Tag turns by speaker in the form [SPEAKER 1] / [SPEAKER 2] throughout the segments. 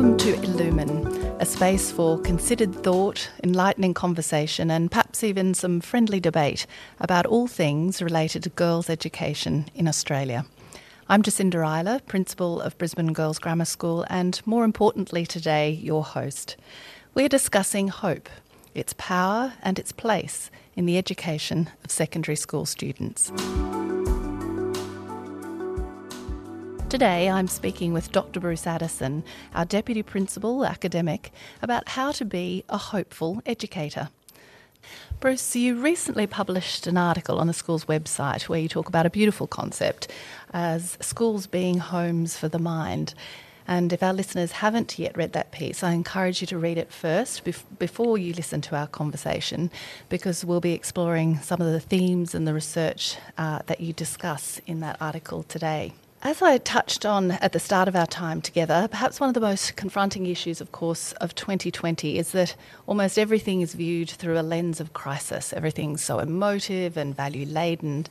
[SPEAKER 1] Welcome to Illumine, a space for considered thought, enlightening conversation, and perhaps even some friendly debate about all things related to girls' education in Australia. I'm Jacinda Euler, Principal of Brisbane Girls Grammar School, and more importantly today, your host. We're discussing hope, its power, and its place in the education of secondary school students. Today, I'm speaking with Dr. Bruce Addison, our Deputy Principal Academic, about how to be a hopeful educator. Bruce, you recently published an article on the school's website where you talk about a beautiful concept as schools being homes for the mind. And if our listeners haven't yet read that piece, I encourage you to read it first bef- before you listen to our conversation, because we'll be exploring some of the themes and the research uh, that you discuss in that article today. As I touched on at the start of our time together, perhaps one of the most confronting issues, of course, of 2020 is that almost everything is viewed through a lens of crisis. Everything's so emotive and value laden.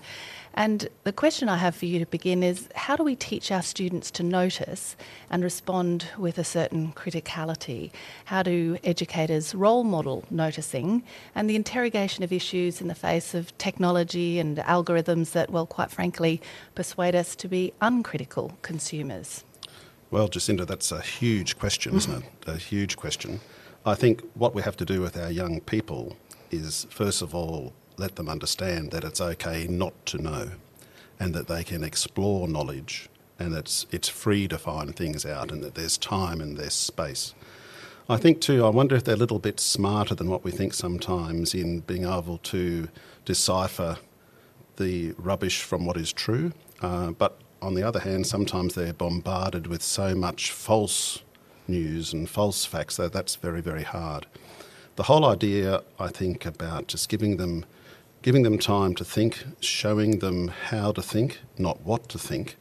[SPEAKER 1] And the question I have for you to begin is how do we teach our students to notice and respond with a certain criticality? How do educators role model noticing and the interrogation of issues in the face of technology and algorithms that, well, quite frankly, persuade us to be uncritical consumers?
[SPEAKER 2] Well, Jacinda, that's a huge question, isn't it? A huge question. I think what we have to do with our young people is, first of all, let them understand that it's okay not to know and that they can explore knowledge and it's, it's free to find things out and that there's time and there's space. I think too, I wonder if they're a little bit smarter than what we think sometimes in being able to decipher the rubbish from what is true. Uh, but on the other hand, sometimes they're bombarded with so much false news and false facts that that's very, very hard. The whole idea, I think, about just giving them giving them time to think, showing them how to think, not what to think,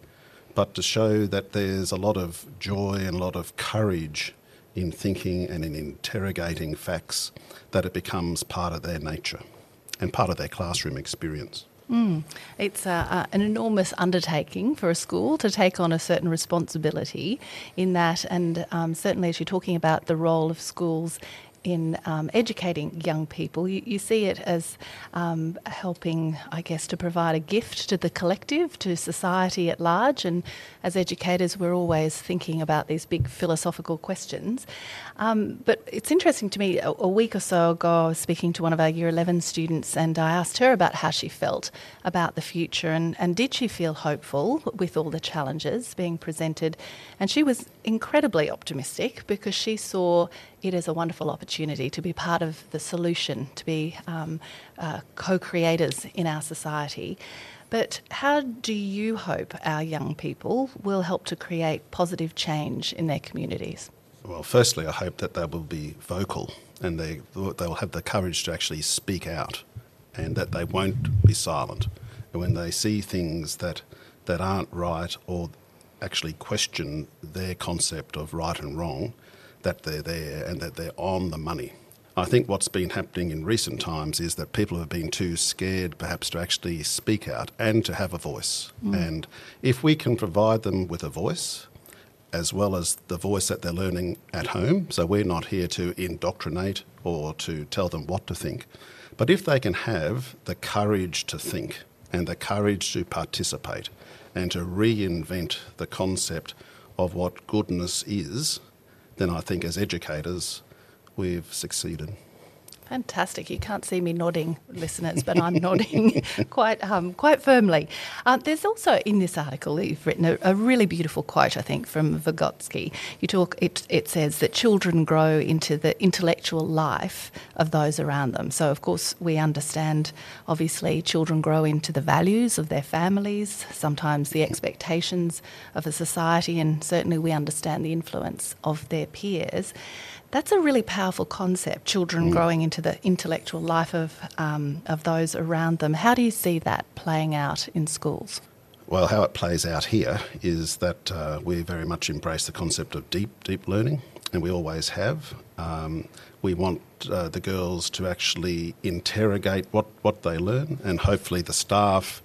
[SPEAKER 2] but to show that there's a lot of joy and a lot of courage in thinking and in interrogating facts, that it becomes part of their nature and part of their classroom experience.
[SPEAKER 1] Mm. It's an enormous undertaking for a school to take on a certain responsibility in that, and um, certainly as you're talking about the role of schools in um, educating young people. You, you see it as um, helping, I guess, to provide a gift to the collective, to society at large. And as educators, we're always thinking about these big philosophical questions. Um, but it's interesting to me, a, a, week or so ago, I was speaking to one of our Year 11 students and I asked her about how she felt about the future and, and did she feel hopeful with all the challenges being presented. And she was incredibly optimistic because she saw it as a wonderful opportunity to be part of the solution, to be um, uh, co creators in our society. But how do you hope our young people will help to create positive change in their communities?
[SPEAKER 2] Well, firstly, I hope that they will be vocal and they, they will have the courage to actually speak out and that they won't be silent. And when they see things that, that aren't right or actually question their concept of right and wrong, that they're there and that they're on the money. I think what's been happening in recent times is that people have been too scared perhaps to actually speak out and to have a voice. Mm. And if we can provide them with a voice, as well as the voice that they're learning at home, so we're not here to indoctrinate or to tell them what to think, but if they can have the courage to think and the courage to participate and to reinvent the concept of what goodness is, then I think as educators, we've succeeded.
[SPEAKER 1] Fantastic. You can't see me nodding, listeners, but I'm nodding quite um, quite firmly. Uh, there's also in this article that you've written a, a, really beautiful quote, I think, from Vygotsky. You talk. It, it says that children grow into the intellectual life of those around them. So, of course, we understand. Obviously, children grow into the values of their families, sometimes the expectations of a society, and certainly we understand the influence of their peers. That's a really powerful concept, children mm. growing into the intellectual life of, um, of those around them. How do you see that playing out in schools?
[SPEAKER 2] Well, how it plays out here is that uh, we very much embrace the concept of deep, deep learning, and we always have. Um, we want uh, the girls to actually interrogate what, what they learn, and hopefully the staff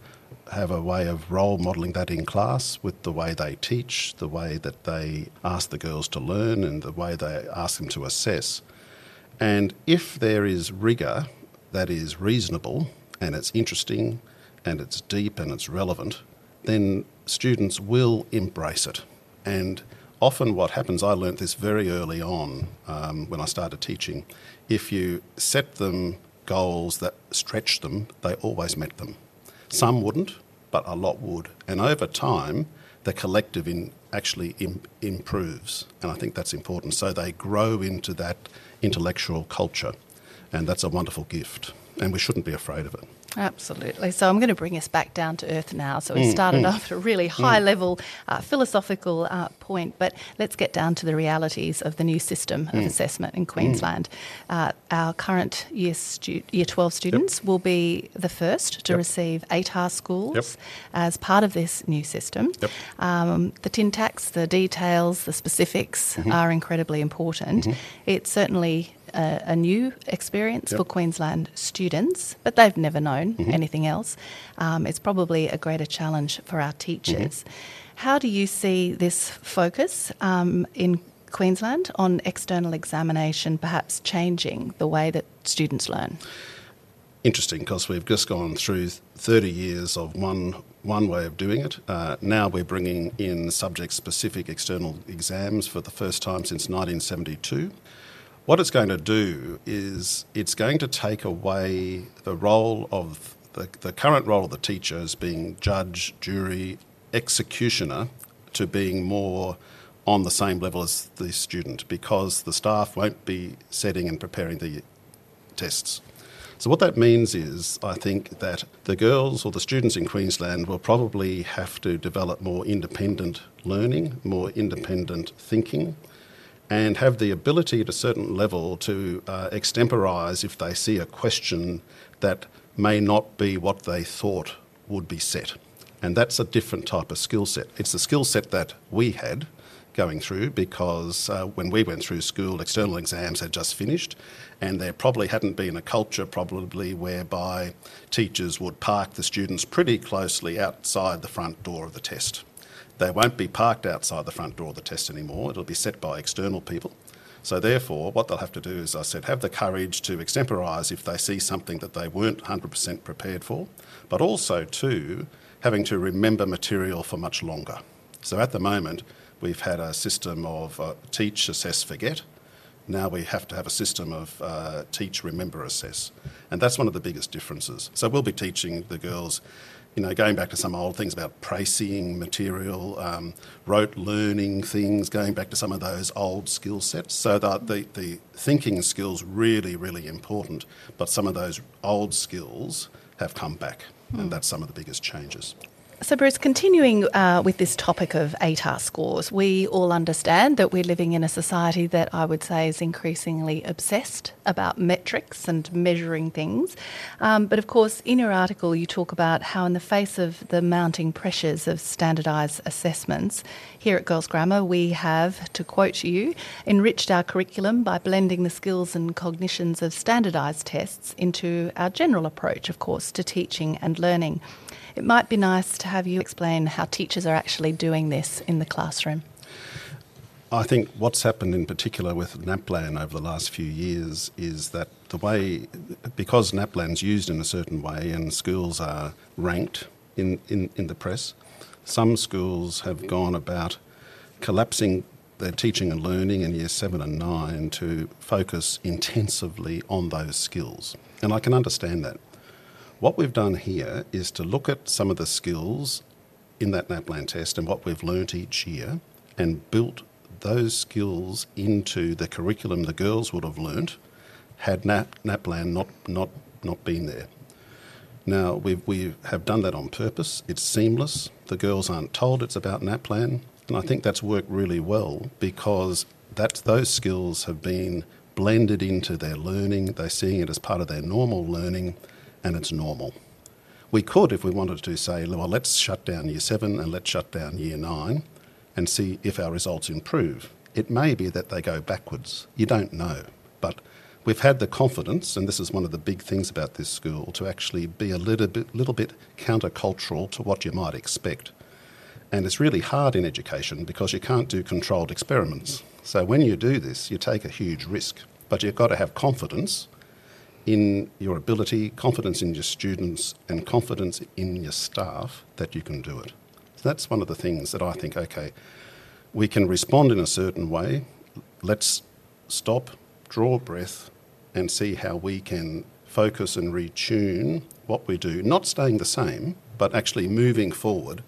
[SPEAKER 2] have a way of role modelling that in class with the way they teach, the way that they ask the girls to learn, and the way they ask them to assess. And if there is rigour that is reasonable and it's interesting and it's deep and it's relevant, then students will embrace it. And often what happens, I learnt this very early on um, when I started teaching, if you set them goals that stretch them, they always met them. Some wouldn't, but a lot would. And over time, the collective in actually Im- improves. And I think that's important. So they grow into that intellectual culture. And that's a wonderful gift. And we shouldn't be afraid of it.
[SPEAKER 1] Absolutely. So I'm going to bring us back down to earth now. So we mm, started mm, off at a really high mm. level uh, philosophical uh, point, but let's get down to the realities of the new system of mm. assessment in Queensland. Uh, our current year, stu- year 12 students yep. will be the first to yep. receive ATAR schools yep. as part of this new system. Um, the tin tacks, the details, the specifics mm-hmm. are incredibly important. Mm-hmm. It's certainly a, a new experience yep. for Queensland students, but they've never known mm-hmm. anything else. Um, it's probably a greater challenge for our teachers. Mm-hmm. How do you see this focus um, in Queensland on external examination perhaps changing the way that students learn?
[SPEAKER 2] Interesting, because we've just gone through 30 years of one one way of doing it. Uh, now we're bringing in subject specific external exams for the first time since 1972. What it's going to do is it's going to take away the role of the, the current role of the teacher as being judge, jury, executioner to being more on the same level as the student because the staff won't be setting and preparing the tests. So, what that means is, I think that the girls or the students in Queensland will probably have to develop more independent learning, more independent thinking, and have the ability at a certain level to uh, extemporise if they see a question that may not be what they thought would be set. And that's a different type of skill set. It's the skill set that we had going through because uh, when we went through school, external exams had just finished, and there probably hadn't been a culture, probably, whereby teachers would park the students pretty closely outside the front door of the test. They won't be parked outside the front door of the test anymore. It'll be set by external people. So therefore, what they'll have to do is, I said, have the courage to extemporise if they see something that they weren't 100% prepared for, but also too having to remember material for much longer. So at the moment, we've had a system of uh, teach, assess, forget. Now we have to have a system of uh, teach, remember, assess. And that's one of the biggest differences. So we'll be teaching the girls you know, going back to some old things about pricing material, um, rote learning things, going back to some of those old skill sets. So that the, the thinking skills really, really important, but some of those old skills have come back, mm. and hmm. that's some of the biggest changes.
[SPEAKER 1] So, Bruce, continuing uh, with this topic of ATAR scores, we all understand that we're living in a society that I would say is increasingly obsessed about metrics and measuring things. Um, but of course, in your article, you talk about how, in the face of the mounting pressures of standardised assessments, here at Girls Grammar, we have, to quote you, enriched our curriculum by blending the skills and cognitions of standardised tests into our general approach, of course, to teaching and learning. It might be nice to have you explain how teachers are actually doing this in the classroom.
[SPEAKER 2] I think what's happened in particular with NAPLAN over the last few years is that the way, because NAPLAN's used in a certain way and schools are ranked in, in, in the press, some schools have gone about collapsing their teaching and learning in year seven and nine to focus intensively on those skills. And I can understand that. What we've done here is to look at some of the skills in that NAPLAN test and what we've learnt each year and built those skills into the curriculum the girls would have learnt had NAP, NAPLAN not, not, not been there. Now, we've, we have done that on purpose. It's seamless. The girls aren't told it's about NAPLAN. And I think that's worked really well because that, those skills have been blended into their learning. They're seeing it as part of their normal learning and it's normal. We could, if we wanted to, say, well, let's shut down year seven and let's shut down year nine and see if our results improve. It may be that they go backwards. You don't know. But we've had the confidence, and this is one of the big things about this school, to actually be a little bit, little bit countercultural to what you might expect. And it's really hard in education because you can't do controlled experiments. So when you do this, you take a huge risk. But you've got to have confidence in your ability, confidence in your students, and confidence in your staff that you can do it. So that's one of the things that I think, okay, we can respond in a certain way. Let's stop, draw breath, and see how we can focus and retune what we do, not staying the same, but actually moving forward,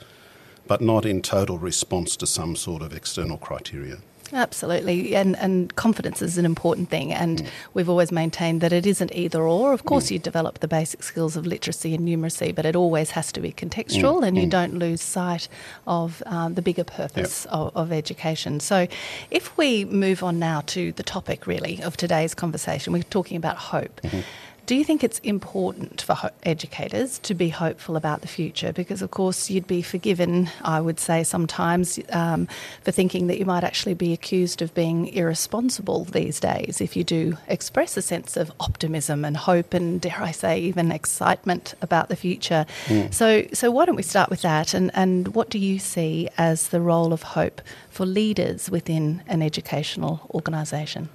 [SPEAKER 2] but not in total response to some sort of external criteria.
[SPEAKER 1] Absolutely, and and confidence is an important thing, and mm. we've always maintained that it isn't either or. Of course, mm. you develop the basic skills of literacy and numeracy, but it always has to be contextual, mm. and you mm. don't lose sight of um, the bigger purpose yep. of, of, education. So, if we move on now to the topic really of today's conversation, we're talking about hope. Mm-hmm. Do you think it's important for ho- educators to be hopeful about the future? Because, of course, you'd be forgiven, I would say, sometimes um, for thinking that you might actually be accused of being irresponsible these days if you do express a sense of optimism and hope and, dare I say, even excitement about the future. Mm. So, so why don't we start with that? And, and what do you see as the role of hope for leaders within an educational organisation?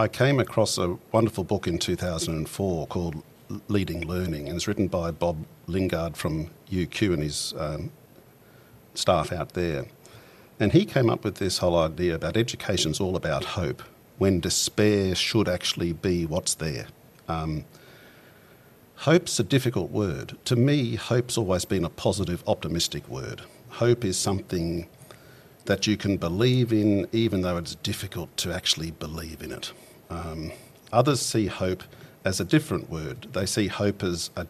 [SPEAKER 2] I came across a wonderful book in 2004 called Leading Learning, and it's written by Bob Lingard from UQ and his um, staff out there. And he came up with this whole idea about education's all about hope, when despair should actually be what's there. Um, hope's a difficult word. To me, hope's always been a positive, optimistic word. Hope is something that you can believe in, even though it's difficult to actually believe in it. Um, others see hope as a different word. They see hope as a,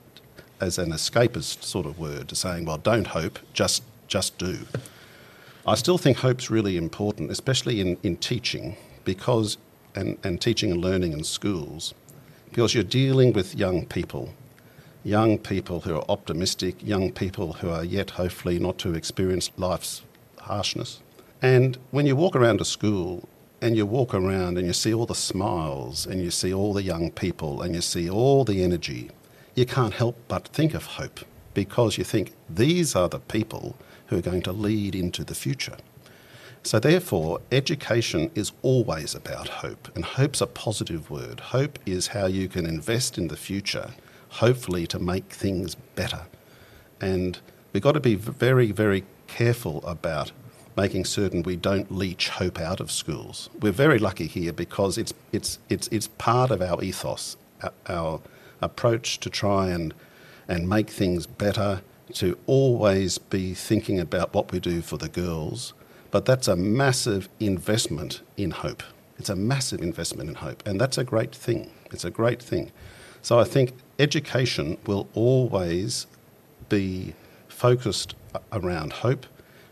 [SPEAKER 2] as an escapist sort of word, saying, "Well, don't hope, just just do." I still think hope's really important, especially in, in teaching, because and, and teaching and learning in schools, because you're dealing with young people, young people who are optimistic, young people who are yet hopefully not to experience life's harshness. And when you walk around a school, and you walk around and you see all the smiles and you see all the young people and you see all the energy, you can't help but think of hope because you think these are the people who are going to lead into the future. So, therefore, education is always about hope, and hope's a positive word. Hope is how you can invest in the future, hopefully, to make things better. And we've got to be very, very careful about making certain we don't leach hope out of schools. We're very lucky here because it's, it's, it's, it's part of our ethos, uh, our approach to try and, and make things better, to always be thinking about what we do for the girls. But that's a massive investment in hope. It's a massive investment in hope, and that's a great thing. It's a great thing. So I think education will always be focused around hope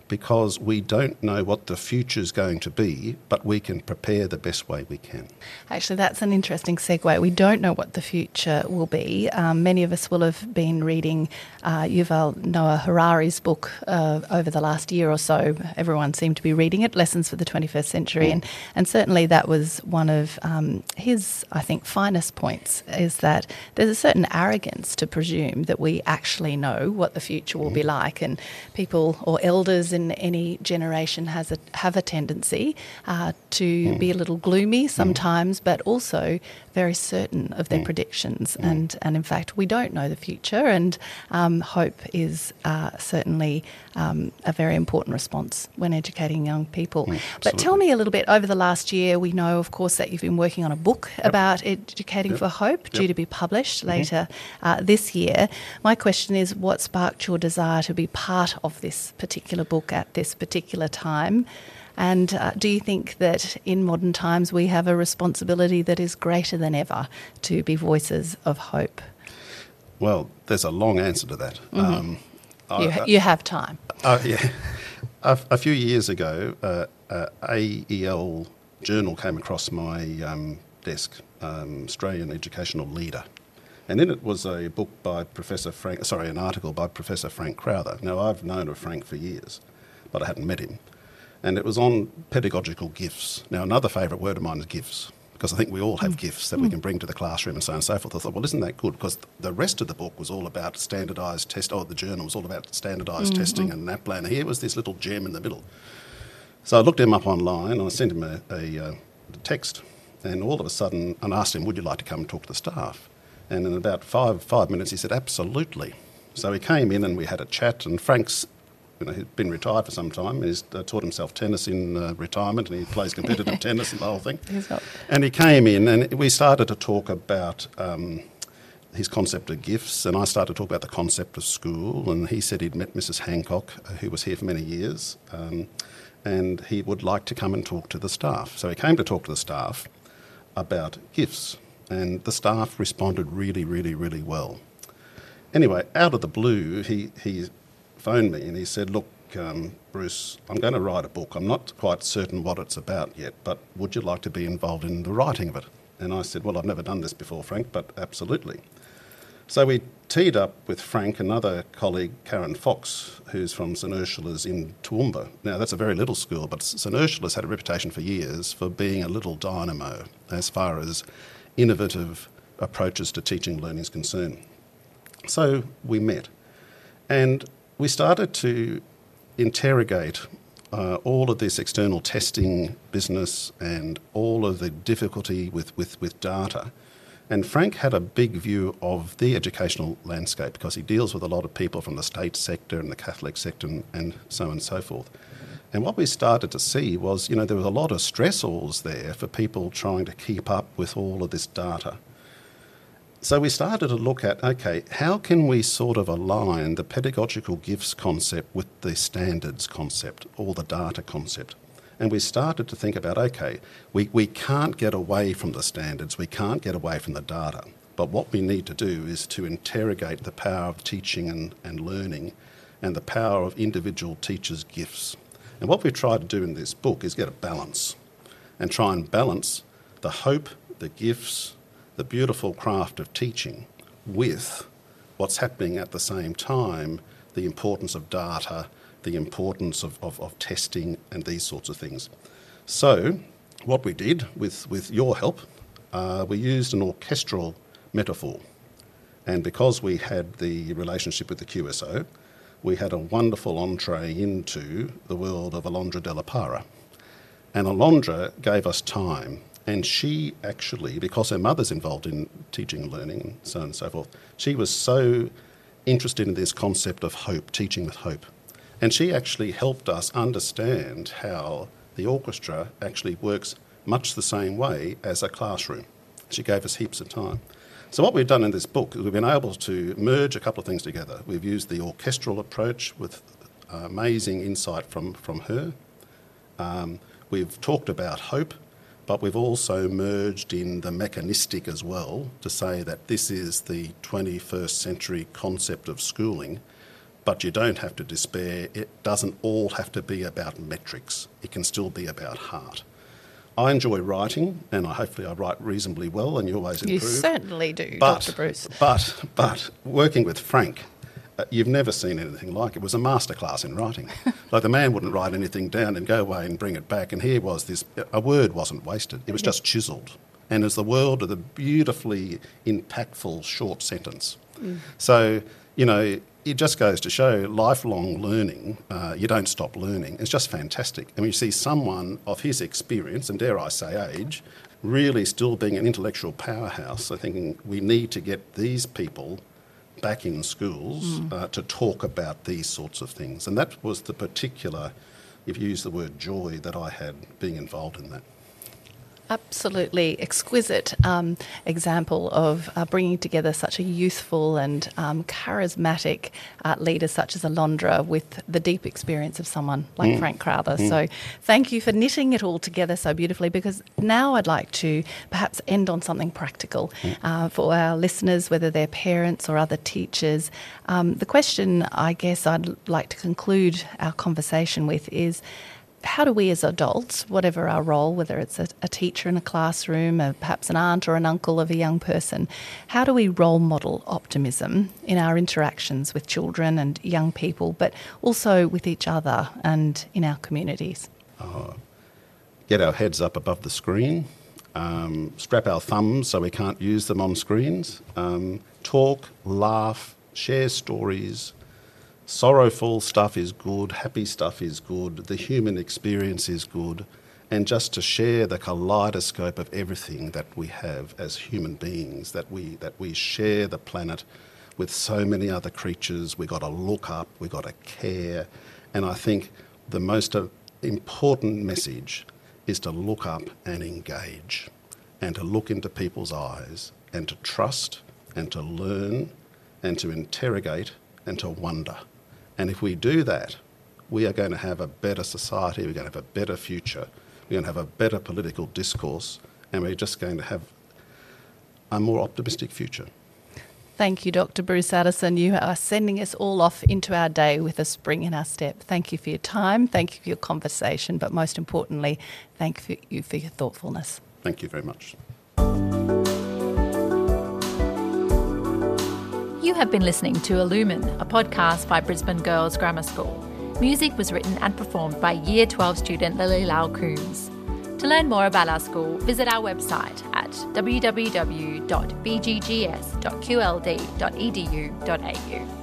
[SPEAKER 2] because we don't know what the future is going to be, but we can prepare the best way we can.
[SPEAKER 1] Actually, that's an interesting segue. We don't know what the future will be. Um, many of us will have been reading uh, Yuval Noah Harari's book uh, over the last year or so. Everyone seemed to be reading it, Lessons for the 21st Century, mm. and, and certainly that was one of um, his, I think, finest points is that there's a certain arrogance to presume that we actually know what the future will mm. be like, and people or elders in any generation has a, have a tendency uh, to mm. be a little gloomy hmm. sometimes, mm. but also very certain of their mm. predictions. Mm. And, and in fact, we don't know the future, and um, hope is uh, certainly um, a very important response when educating young people. Mm, but tell me a little bit over the last year, we know, of course, that you've been working on a book yep. about educating yep. for hope, yep. due to be published mm-hmm. later uh, this year. My question is what sparked your desire to be part of this particular book at this particular time? And uh, do you think that in modern times we have a responsibility that is greater than ever to be voices of hope?
[SPEAKER 2] Well, there's a long answer to that.
[SPEAKER 1] Mm-hmm. Um, you, I, you, have time.
[SPEAKER 2] Uh, yeah. a, a, few years ago, uh, uh, AEL journal came across my um, desk, um, Australian Educational Leader. And in it was a book by Professor Frank, sorry, an article by Professor Frank Crowther. Now, I've known of Frank for years, but I hadn't met him and it was on pedagogical gifts. Now, another favourite word of mine is gifts, because I think we all have mm. gifts that we mm. can bring to the classroom and so on and so forth. I thought, well, isn't that good? Because the rest of the book was all about standardised test, or the journal was all about standardised mm-hmm. testing and NAPLAN. Here was this little gem in the middle. So I looked him up online and I sent him a, a, uh, text. And all of a sudden, and asked him, Would you like to come and talk to the staff? And in about five, five minutes, he said, Absolutely. So he came in and we had a chat. And Frank's you know, he'd been retired for some time. He's uh, taught himself tennis in uh, retirement and he plays competitive tennis and the whole thing.
[SPEAKER 1] He's
[SPEAKER 2] And he came in and we started to talk about um, his concept of gifts, and I started to talk about the concept of school. And he said he'd met Mrs. Hancock, uh, who was here for many years, um, and he would like to come and talk to the staff. So he came to talk to the staff about gifts, and the staff responded really, really, really well. Anyway, out of the blue, he, he phoned me and he said, Look, um, Bruce, I'm going to write a book. I'm not quite certain what it's about yet, but would you like to be involved in the writing of it? And I said, Well, I've never done this before, Frank, but absolutely. So we teed up with Frank, another colleague, Karen Fox, who's from St Ursula's in Toowoomba. Now, that's a very little school, but St Ursula's had a reputation for years for being a little dynamo as far as innovative approaches to teaching and learning is concerned. So we met and we started to interrogate uh, all of this external testing business and all of the difficulty with, with, with data. And Frank had a big view of the educational landscape because he deals with a lot of people from the state sector and the Catholic sector and, and so on and so forth. And what we started to see was, you know, there was a lot of stressors there for people trying to keep up with all of this data. So we started to look at okay, how can we sort of align the pedagogical gifts concept with the standards concept or the data concept? And we started to think about okay, we, we can't get away from the standards, we can't get away from the data. But what we need to do is to interrogate the power of teaching and, and learning and the power of individual teachers' gifts. And what we've tried to do in this book is get a balance and try and balance the hope, the gifts, the beautiful craft of teaching with what's happening at the same time, the importance of data, the importance of, of, of testing, and these sorts of things. So, what we did with, with your help, uh, we used an orchestral metaphor. And because we had the relationship with the QSO, we had a wonderful entree into the world of Alondra de la Parra. And Alondra gave us time. And she actually, because her mother's involved in teaching and learning and so on and so forth, she was so interested in this concept of hope, teaching with hope. And she actually helped us understand how the orchestra actually works much the same way as a classroom. She gave us heaps of time. So, what we've done in this book is we've been able to merge a couple of things together. We've used the orchestral approach with amazing insight from, from her. Um, we've talked about hope, but we've also merged in the mechanistic as well to say that this is the 21st century concept of schooling. But you don't have to despair. It doesn't all have to be about metrics. It can still be about heart. I enjoy writing, and I hopefully I write reasonably well, and you always improve.
[SPEAKER 1] You certainly do,
[SPEAKER 2] But,
[SPEAKER 1] Dr. Bruce.
[SPEAKER 2] but, but working with Frank, Uh, you've never seen anything like it. It was a masterclass in writing. like the man wouldn't write anything down and go away and bring it back. And here was this a word wasn't wasted, it was just mm-hmm. chiselled. And as the world of the beautifully impactful short sentence. Mm. So, you know, it just goes to show lifelong learning, uh, you don't stop learning. It's just fantastic. And when you see someone of his experience, and dare I say age, really still being an intellectual powerhouse, I think we need to get these people back in schools uh, to talk about these sorts of things. And that was the particular, if you use the word joy, that I had being involved in that.
[SPEAKER 1] Absolutely exquisite um, example of uh, bringing together such a youthful and um, charismatic uh, leader such as Alondra with the deep experience of someone like Frank Crowther. So, thank you for knitting it all together so beautifully. Because now I'd like to perhaps end on something practical uh, for our listeners, whether they're parents or other teachers. Um, the question I guess I'd like to conclude our conversation with is how do we as adults, whatever our role, whether it's a, a teacher in a classroom, or perhaps an aunt or an uncle of a young person, how do we role model optimism in our interactions with children and young people, but also with each other and in our communities?
[SPEAKER 2] Get our heads up above the screen. um, strap our thumbs so we can't use them on screens, um, talk, laugh, share stories. Sorrowful stuff is good, happy stuff is good, the human experience is good, and just to share the kaleidoscope of everything that we have as human beings, that we, that we share the planet with so many other creatures. We've got to look up, we've got to care. And I think the most uh, important message is to look up and engage and to look into people's eyes and to trust and to learn and to interrogate and to wonder. And if we do that, we are going to have a better society, we're going to have a better future, we're going to have a better political discourse, and we're just going to have a more optimistic future.
[SPEAKER 1] Thank you, Dr. Bruce Addison. You are sending us all off into our day with a spring in our step. Thank you for your time. Thank you for your conversation. But most importantly, thank you for your thoughtfulness.
[SPEAKER 2] Thank you very much.
[SPEAKER 3] You have been listening to Illumine, a podcast by Brisbane Girls Grammar School. Music was written and performed by Year 12 student Lily Lau Coombs. To learn more about our school, visit our website at www.bggs.qld.edu.au.